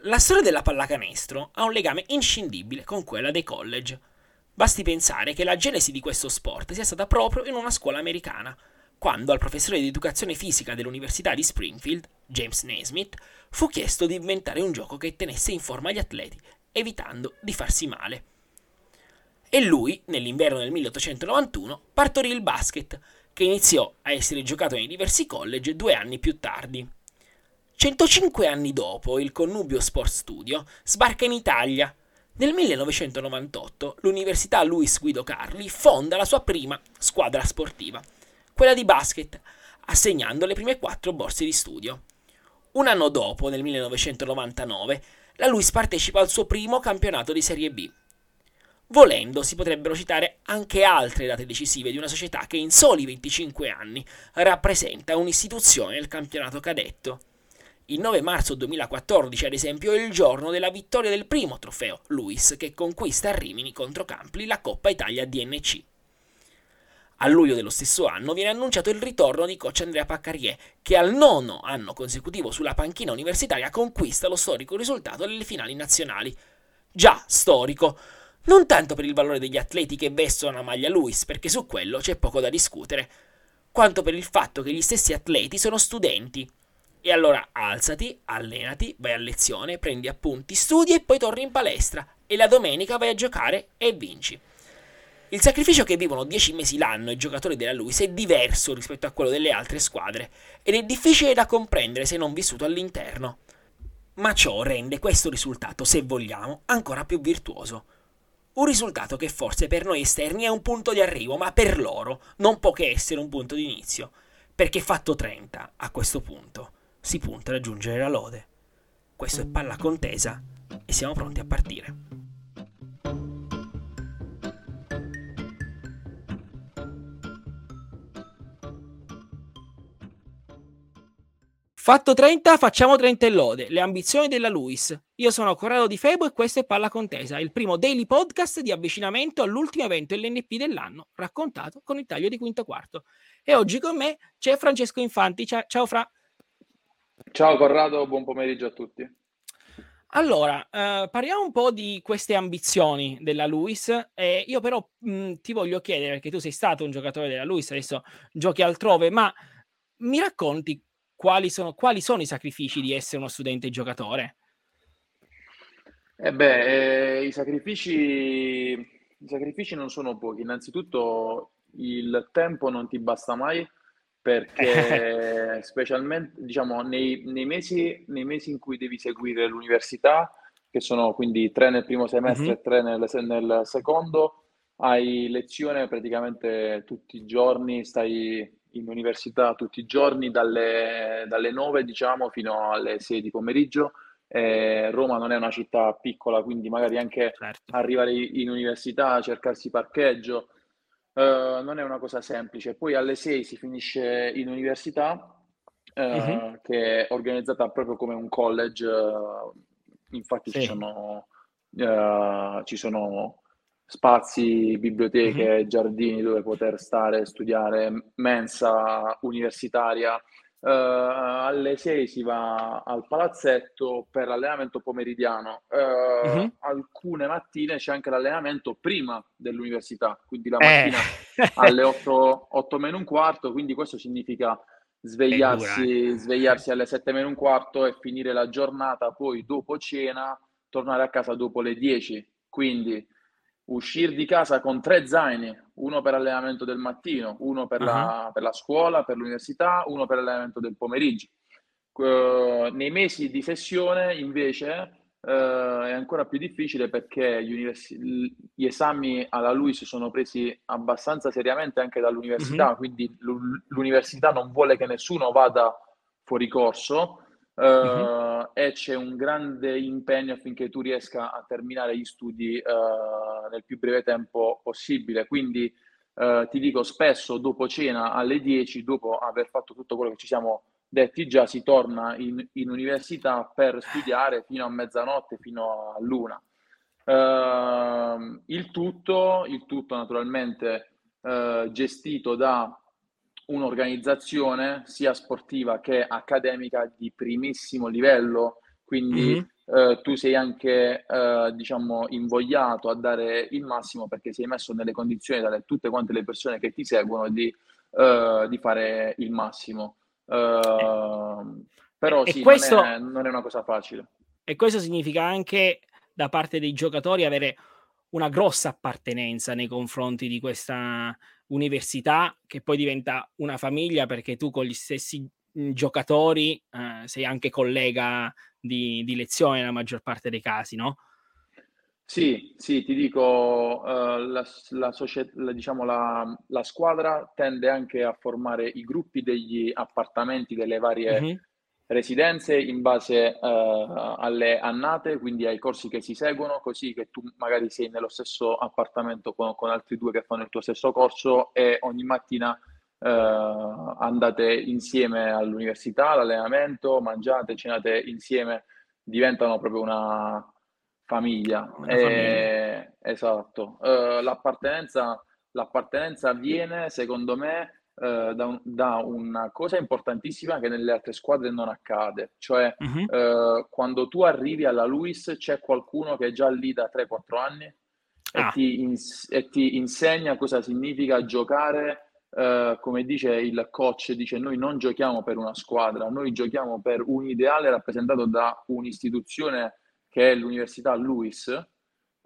La storia della pallacanestro ha un legame inscindibile con quella dei college. Basti pensare che la genesi di questo sport sia stata proprio in una scuola americana, quando al professore di educazione fisica dell'Università di Springfield, James Naismith, fu chiesto di inventare un gioco che tenesse in forma gli atleti, evitando di farsi male. E lui, nell'inverno del 1891, partorì il basket, che iniziò a essere giocato nei diversi college due anni più tardi. 105 anni dopo, il Connubio Sports Studio sbarca in Italia. Nel 1998 l'Università Luis Guido Carli fonda la sua prima squadra sportiva, quella di basket, assegnando le prime quattro borse di studio. Un anno dopo, nel 1999, la Luis partecipa al suo primo campionato di Serie B. Volendo, si potrebbero citare anche altre date decisive di una società che in soli 25 anni rappresenta un'istituzione nel campionato cadetto. Il 9 marzo 2014, ad esempio, è il giorno della vittoria del primo trofeo Luis che conquista a Rimini contro Campli la Coppa Italia DNC. A luglio dello stesso anno viene annunciato il ritorno di coach Andrea Paccarie, che al nono anno consecutivo sulla panchina universitaria conquista lo storico risultato delle finali nazionali. Già storico, non tanto per il valore degli atleti che vestono la maglia Luis, perché su quello c'è poco da discutere, quanto per il fatto che gli stessi atleti sono studenti. E allora alzati, allenati, vai a lezione, prendi appunti, studi e poi torni in palestra, e la domenica vai a giocare e vinci. Il sacrificio che vivono 10 mesi l'anno i giocatori della Luis è diverso rispetto a quello delle altre squadre ed è difficile da comprendere se non vissuto all'interno. Ma ciò rende questo risultato, se vogliamo, ancora più virtuoso. Un risultato che forse per noi esterni è un punto di arrivo, ma per loro non può che essere un punto di inizio, perché fatto 30, a questo punto, si punta a raggiungere la lode. Questo è palla contesa e siamo pronti a partire. Fatto 30, facciamo 30 e lode. Le ambizioni della Luis. Io sono Corrado Di Febo e questo è Palla Contesa, il primo daily podcast di avvicinamento all'ultimo evento LNP dell'anno, raccontato con il taglio di quinto quarto. E oggi con me c'è Francesco Infanti. Ciao, ciao Fra. Ciao Corrado, buon pomeriggio a tutti. Allora, eh, parliamo un po' di queste ambizioni della Luis. Eh, io però mh, ti voglio chiedere, perché tu sei stato un giocatore della Luis, adesso giochi altrove, ma mi racconti quali sono, quali sono i sacrifici di essere uno studente giocatore? Eh beh, eh, i, sacrifici, i sacrifici non sono pochi. Innanzitutto il tempo non ti basta mai perché specialmente diciamo, nei, nei, mesi, nei, mesi, in cui devi seguire l'università, che sono quindi tre nel primo semestre mm-hmm. e tre nel, nel secondo, hai lezione praticamente tutti i giorni, stai in università tutti i giorni dalle, dalle 9 diciamo fino alle 6 di pomeriggio. Eh, Roma non è una città piccola, quindi magari anche certo. arrivare in università, cercarsi parcheggio, eh, non è una cosa semplice. Poi alle 6 si finisce in università, eh, uh-huh. che è organizzata proprio come un college, infatti sì. ci sono, uh, ci sono spazi, biblioteche, mm-hmm. giardini dove poter stare, studiare, mensa universitaria. Uh, alle 6 si va al palazzetto per l'allenamento pomeridiano. Uh, mm-hmm. Alcune mattine c'è anche l'allenamento prima dell'università, quindi la mattina eh. alle 8, 8 meno un quarto, quindi questo significa svegliarsi, eh. svegliarsi alle 7 meno un quarto e finire la giornata poi dopo cena, tornare a casa dopo le 10. Quindi uscire di casa con tre zaini, uno per l'allenamento del mattino, uno per, uh-huh. la, per la, scuola, per l'università, uno per l'allenamento del pomeriggio. Uh, nei mesi di sessione invece uh, è ancora più difficile perché gli, univers- gli, esami alla LUIS sono presi abbastanza seriamente anche dall'università, uh-huh. quindi l'università non vuole che nessuno vada fuori corso uh, uh-huh. e c'è un grande impegno affinché tu riesca a terminare gli studi uh, nel più breve tempo possibile. Quindi uh, ti dico spesso dopo cena alle 10, dopo aver fatto tutto quello che ci siamo detti già, si torna in, in università per studiare fino a mezzanotte, fino a luna. Uh, il, tutto, il tutto naturalmente gestito da un'organizzazione sia sportiva che accademica di primissimo livello, quindi mm-hmm. eh, tu sei anche, eh, diciamo, invogliato a dare il massimo perché sei messo nelle condizioni da tutte quante le persone che ti seguono di, eh, di fare il massimo. Uh, però sì, questo, non, è, non è una cosa facile. E questo significa anche da parte dei giocatori avere una grossa appartenenza nei confronti di questa università che poi diventa una famiglia perché tu con gli stessi mhmm, giocatori eh, sei anche collega di, di, lezione nella maggior parte dei casi, no? Sì, sì, ti dico, uh, la, la, societ- la, diciamo, la, la, squadra tende anche a formare i gruppi degli appartamenti delle varie mm-hmm residenze in base uh, alle annate, quindi ai corsi che si seguono, così che tu magari sei nello stesso appartamento con, con altri due che fanno il tuo stesso corso e ogni mattina uh, andate insieme all'università, all'allenamento, mangiate, cenate insieme, diventano proprio una famiglia. Una e, famiglia. Esatto. Uh, l'appartenenza, l'appartenenza avviene, secondo me, eh, da, un, da, una cosa importantissima che nelle altre squadre non accade, cioè uh-huh. eh, quando tu arrivi alla Luis c'è qualcuno che è già lì da 3-4 anni ah. e, ti ins- e, ti insegna cosa significa giocare, eh, come dice il coach, dice noi non giochiamo per una squadra, noi giochiamo per un ideale rappresentato da un'istituzione che è l'Università Luis.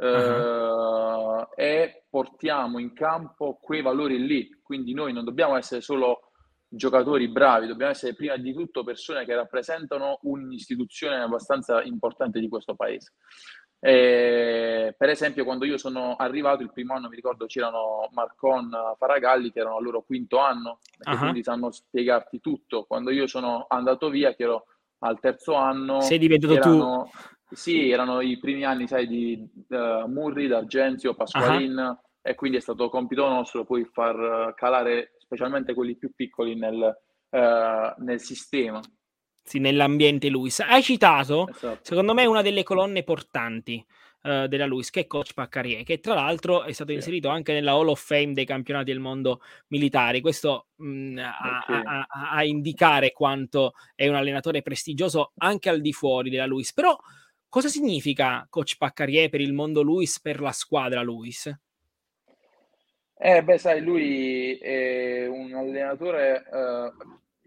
Uh-huh. e portiamo in campo quei valori lì. Quindi noi non dobbiamo essere solo giocatori bravi, dobbiamo essere prima di tutto persone che rappresentano un'istituzione abbastanza importante di questo paese. E, per esempio, quando io sono arrivato il primo anno, mi ricordo c'erano Marcon Faragalli che erano al loro quinto anno, uh-huh. quindi sanno spiegarti tutto. Quando io sono andato via, che ero al terzo anno, sei diventato erano, tu. Sì, erano i primi anni, sai, di uh, Murri, D'Argenzio, Pasqualin. Uh-huh e quindi è stato compito nostro poi far calare specialmente quelli più piccoli nel, uh, nel sistema. Sì, nell'ambiente Luis. Hai citato, esatto. secondo me, una delle colonne portanti uh, della Luis, che è Coach Paccarie, che tra l'altro è stato sì. inserito anche nella Hall of Fame dei campionati del mondo militari. Questo mh, mm, okay. a, a, a, indicare quanto è un allenatore prestigioso anche al di fuori della Luis. Però cosa significa Coach Paccarie per il mondo Luis, per la squadra Luis? Eh, beh, sai, lui è un allenatore, eh,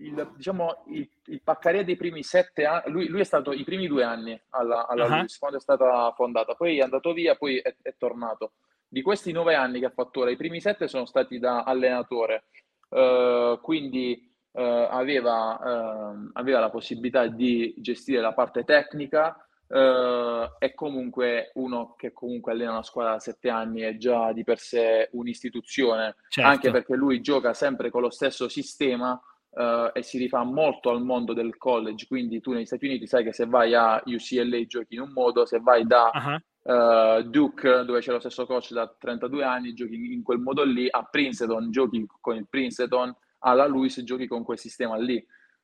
il, diciamo, il, il Paccaria dei primi sette anni, lui, lui, è stato i primi due anni alla, alla uh-huh. Luis, quando è stata fondata, poi è andato via, poi è, è, tornato. Di questi nove anni che ha fatto ora, i primi sette sono stati da allenatore, uh, quindi uh, aveva, uh, aveva la possibilità di gestire la parte tecnica, Uh, è comunque uno che comunque allena una squadra da sette anni è già di per sé un'istituzione, certo. anche perché lui gioca sempre con lo stesso sistema uh, e si rifà molto al mondo del college, quindi tu negli Stati Uniti sai che se vai a UCLA giochi in un modo, se vai da uh-huh. uh, Duke dove c'è lo stesso coach da 32 anni giochi in quel modo lì, a Princeton giochi con il Princeton, alla Louis giochi con quel sistema lì.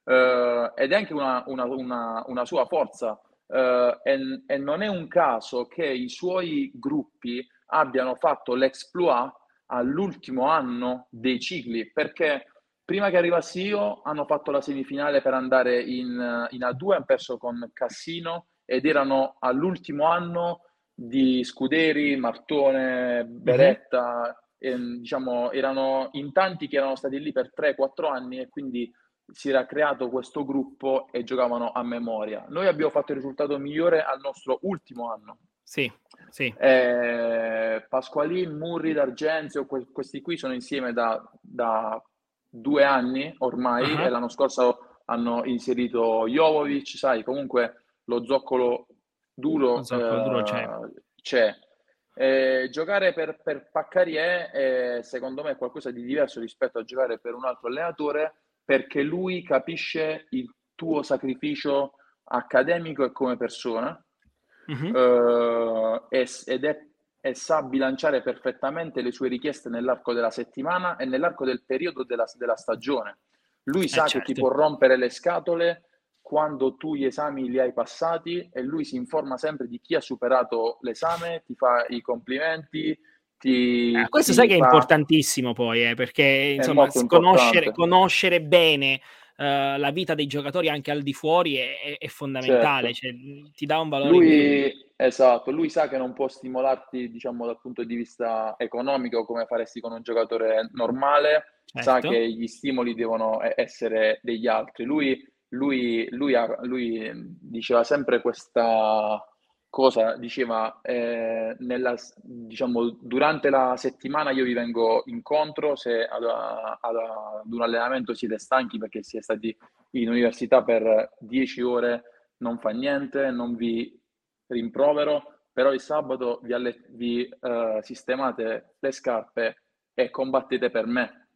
ed è anche una, una, una, una sua forza Uh, e, e, non è un caso che i suoi gruppi abbiano fatto l'exploit all'ultimo anno dei cicli, perché prima che arrivassi io hanno fatto la semifinale per andare in, in A2, hanno perso con Cassino ed erano all'ultimo anno di Scuderi, Martone, mhm. Beretta, mm-hmm. e, diciamo erano in tanti che erano stati lì per 3-4 anni e quindi si era creato questo gruppo e giocavano a memoria. Noi abbiamo fatto il risultato migliore al nostro ultimo anno. Sì, sì. Eh, Pasqualin, Murri, D'Argenzio, que- questi qui sono insieme da, da due anni ormai uh-huh. e l'anno scorso hanno inserito Jovovic, sai, comunque lo zoccolo duro, lo zoccolo eh, duro c'è. c'è. Eh, giocare per, per Paccarie è, secondo me è qualcosa di diverso rispetto a giocare per un altro allenatore perché lui capisce il tuo sacrificio accademico e come persona uh-huh. uh, ed è, e sa bilanciare perfettamente le sue richieste nell'arco della settimana e nell'arco del periodo della, della stagione. Lui eh sa certo. che ti può rompere le scatole quando tu gli esami li hai passati e lui si informa sempre di chi ha superato l'esame, ti fa i complimenti, ti, eh, questo ti sai fa... che è importantissimo poi, eh, perché insomma, conoscere, conoscere, bene la vita dei giocatori anche al di fuori è, è, fondamentale, certo. cioè, ti dà un valore. Lui, esatto, lui sa che non può stimolarti, diciamo, dal punto di vista economico come faresti con un giocatore normale, certo. sa che gli stimoli devono essere degli altri. Lui, lui, lui, lui diceva sempre questa cosa diceva eh, nella, diciamo, durante la settimana io vi vengo incontro se ad, ad, ad, un allenamento siete stanchi perché siete stati in università per 10 ore non fa niente non vi rimprovero però il sabato vi, alle, vi uh, sistemate le scarpe e combattete per me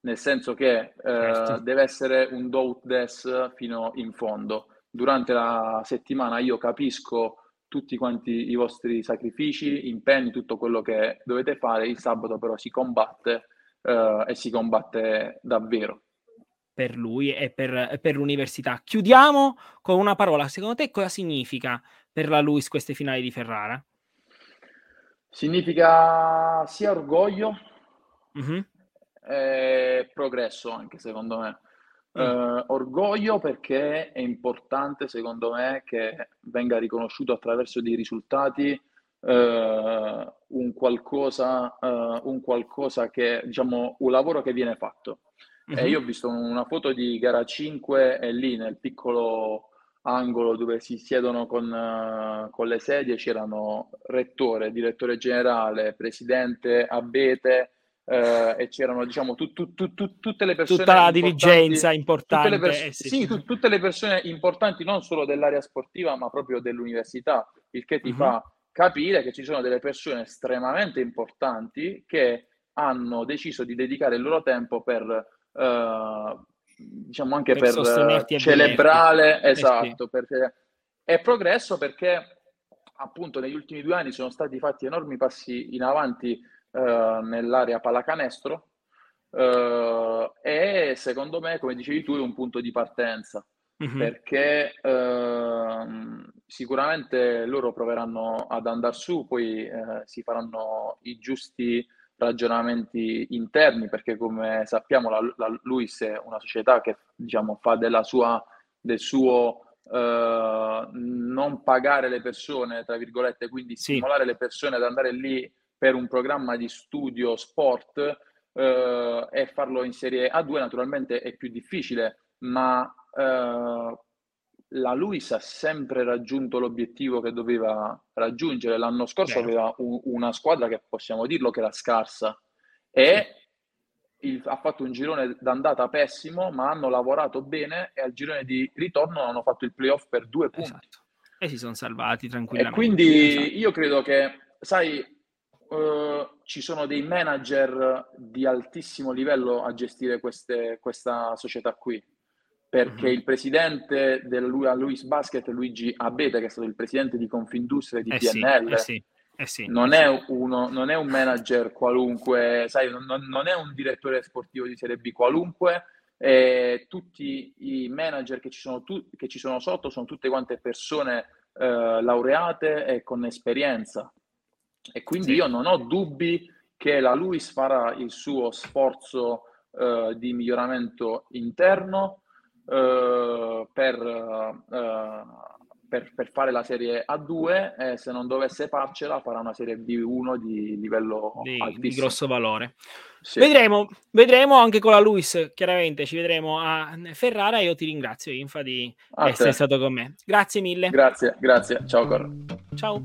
nel senso che uh, certo. deve essere un do ut des fino in fondo durante la settimana io capisco tutti quanti i vostri sacrifici, impegni, tutto quello che dovete fare, il sabato però si combatte eh, e si combatte davvero. Per lui e per, per, l'università. Chiudiamo con una parola. Secondo te cosa significa per la Luis queste finali di Ferrara? Significa sia orgoglio mm-hmm. e progresso anche secondo me. Uh, orgoglio perché è importante, secondo me, che venga riconosciuto attraverso dei risultati uh, un, qualcosa, uh, un qualcosa che, diciamo, un lavoro che viene fatto. Uh-huh. E io ho visto una foto di gara 5 e lì nel piccolo angolo dove si siedono con, con le sedie c'erano rettore, direttore generale, presidente, abete, eh, e c'erano diciamo tu, tu, tu, tutte le persone tutta la dirigenza importante tutte le, pers- eh, sì. Sì, tutte le persone importanti non solo dell'area sportiva ma proprio dell'università il che ti uh-huh. fa capire che ci sono delle persone estremamente importanti che hanno deciso di dedicare il loro tempo per uh, diciamo anche per, per celebrare esatto sì. perché è progresso perché appunto negli ultimi due anni sono stati fatti enormi passi in avanti eh, nell'area pallacanestro eh, e secondo me, come dicevi tu, è un punto di partenza. Mm-hmm. Perché eh, sicuramente loro proveranno ad andare su, poi eh, si faranno i giusti ragionamenti interni, perché come sappiamo la, la Luis è una società che diciamo, fa della sua, del suo Uh, non pagare le persone, tra virgolette, quindi sì. stimolare le persone ad andare lì per un programma di studio sport eh, e farlo in Serie A2 naturalmente è più difficile, ma eh, la Luis ha sempre raggiunto l'obiettivo che doveva raggiungere. L'anno scorso Bene. aveva un, una squadra che possiamo dirlo che era scarsa e il, ha fatto un girone d'andata pessimo, ma hanno lavorato bene e al girone di ritorno hanno fatto il playoff per due punti. Esatto. E si sono salvati tranquillamente. E quindi esatto. io credo che, sai, Uh, ci sono dei manager di altissimo livello a gestire queste, questa società qui perché uh-huh. il presidente del Luis Basket Luigi Abete che è stato il presidente di Confindustria di eh PNL sì, eh sì, eh sì, non, è uno, non, è un manager qualunque sai, non, non, è un direttore sportivo di Serie B qualunque eh, tutti i manager che ci, sono tu, che ci sono sotto sono tutte quante persone eh, laureate e con esperienza e quindi sì. io non ho dubbi che la Luis farà il suo sforzo uh, di miglioramento interno uh, per, uh, per, per, fare la serie A2 e se non dovesse farcela farà una serie B1 di livello di, di grosso valore. Sì. Vedremo, vedremo anche con la Luis, chiaramente ci vedremo a Ferrara. Io ti ringrazio, Infa, di a essere te. stato con me. Grazie mille. Grazie, grazie. Ciao, Cor. Ciao.